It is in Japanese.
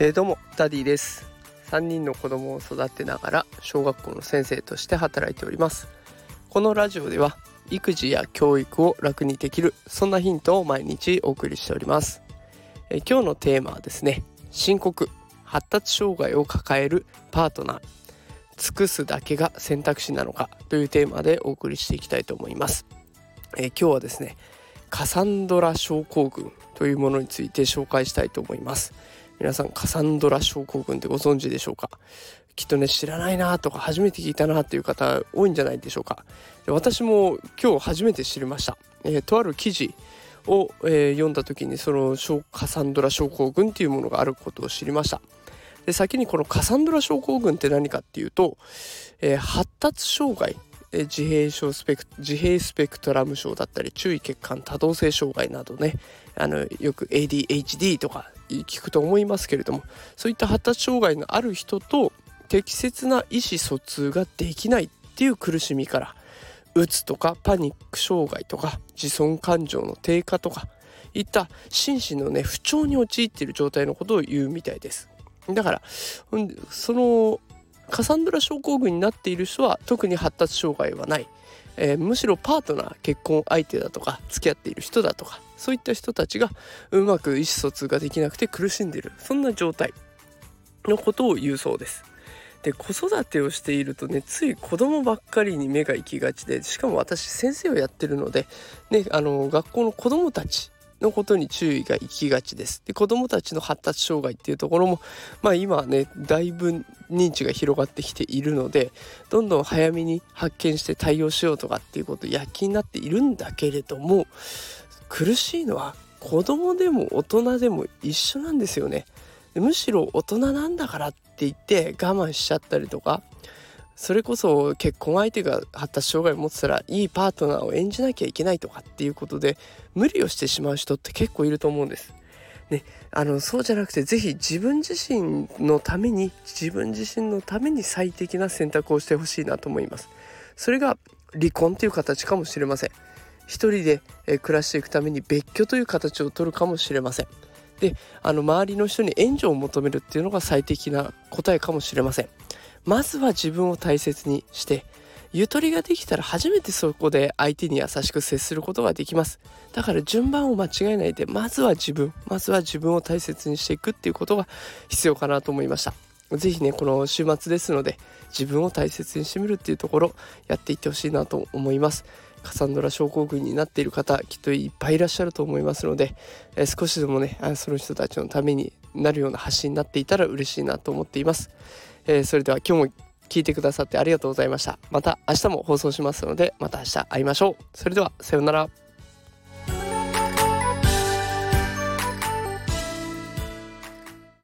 えー、どうもダディです。3人の子供を育てながら小学校の先生として働いております。このラジオでは育児や教育を楽にできるそんなヒントを毎日お送りしております、えー、今日のテーマはですね深刻発達障害を抱えるパートナー。尽くすだけが選択肢なのかというテーマでお送りしていきたいと思います、えー、今日はですねカサンドラ症候群というものについて紹介したいと思います。皆さんカサンドラ症候群ってご存知でしょうか？きっとね知らないなとか初めて聞いたなっていう方多いんじゃないでしょうか。で私も今日初めて知りました、えー、とある記事を、えー、読んだ時にそのカサンドラ症候群っていうものがあることを知りました。で先にこのカサンドラ症候群って何かっていうと、えー、発達障害自閉症スペク自閉スペクトラム症だったり注意欠陥多動性障害などね。あのよく ADHD とか聞くと思いますけれどもそういった発達障害のある人と適切な意思疎通ができないっていう苦しみからうつとかパニック障害とか自尊感情の低下とかいった心身のね不調に陥っている状態のことを言うみたいです。だからそのカサンドラ症候群になっている人は特に発達障害はないえー、むしろパートナー結婚相手だとか付き合っている人だとかそういった人たちがうまく意思疎通ができなくて苦しんでいるそんな状態のことを言うそうです。で子育てをしているとねつい子供ばっかりに目が行きがちでしかも私先生をやってるので、ね、あの学校の子供たちのことに注意が行きがちです。で子どもたちの発達障害っていうところもまあ今ねだいぶ認知が広がってきているのでどんどん早めに発見して対応しようとかっていうこと躍起になっているんだけれども苦しいのは子供でも大人でも一緒なんですよね。むしろ大人なんだからって言って我慢しちゃったりとかそれこそ結婚相手が発達障害を持ってたらいいパートナーを演じなきゃいけないとかっていうことで無理をしてしまう人って結構いると思うんです。ね、あのそうじゃなくて是非自分自身のために自分自身のために最適な選択をしてほしいなと思います。それが離婚という形かもしれません。一人で暮らしていくために別居という形を取るかもしれません。であの周りの人に援助を求めるっていうのが最適な答えかもしれません。まずは自分を大切にしてゆとりができたら初めてそこで相手に優しく接することができます。だから順番を間違えないでまずは自分まずは自分を大切にしていくっていうことが必要かなと思いました。是非ねこの週末ですので自分を大切にしてみるっていうところやっていってほしいなと思います。カサンドラ症候群になっている方きっといっぱいいらっしゃると思いますので、え少しでもねその人たちのためになるような発信になっていたら嬉しいなと思っています。えー、それでは今日も聞いてくださってありがとうございました。また明日も放送しますので、また明日会いましょう。それでは、さようなら。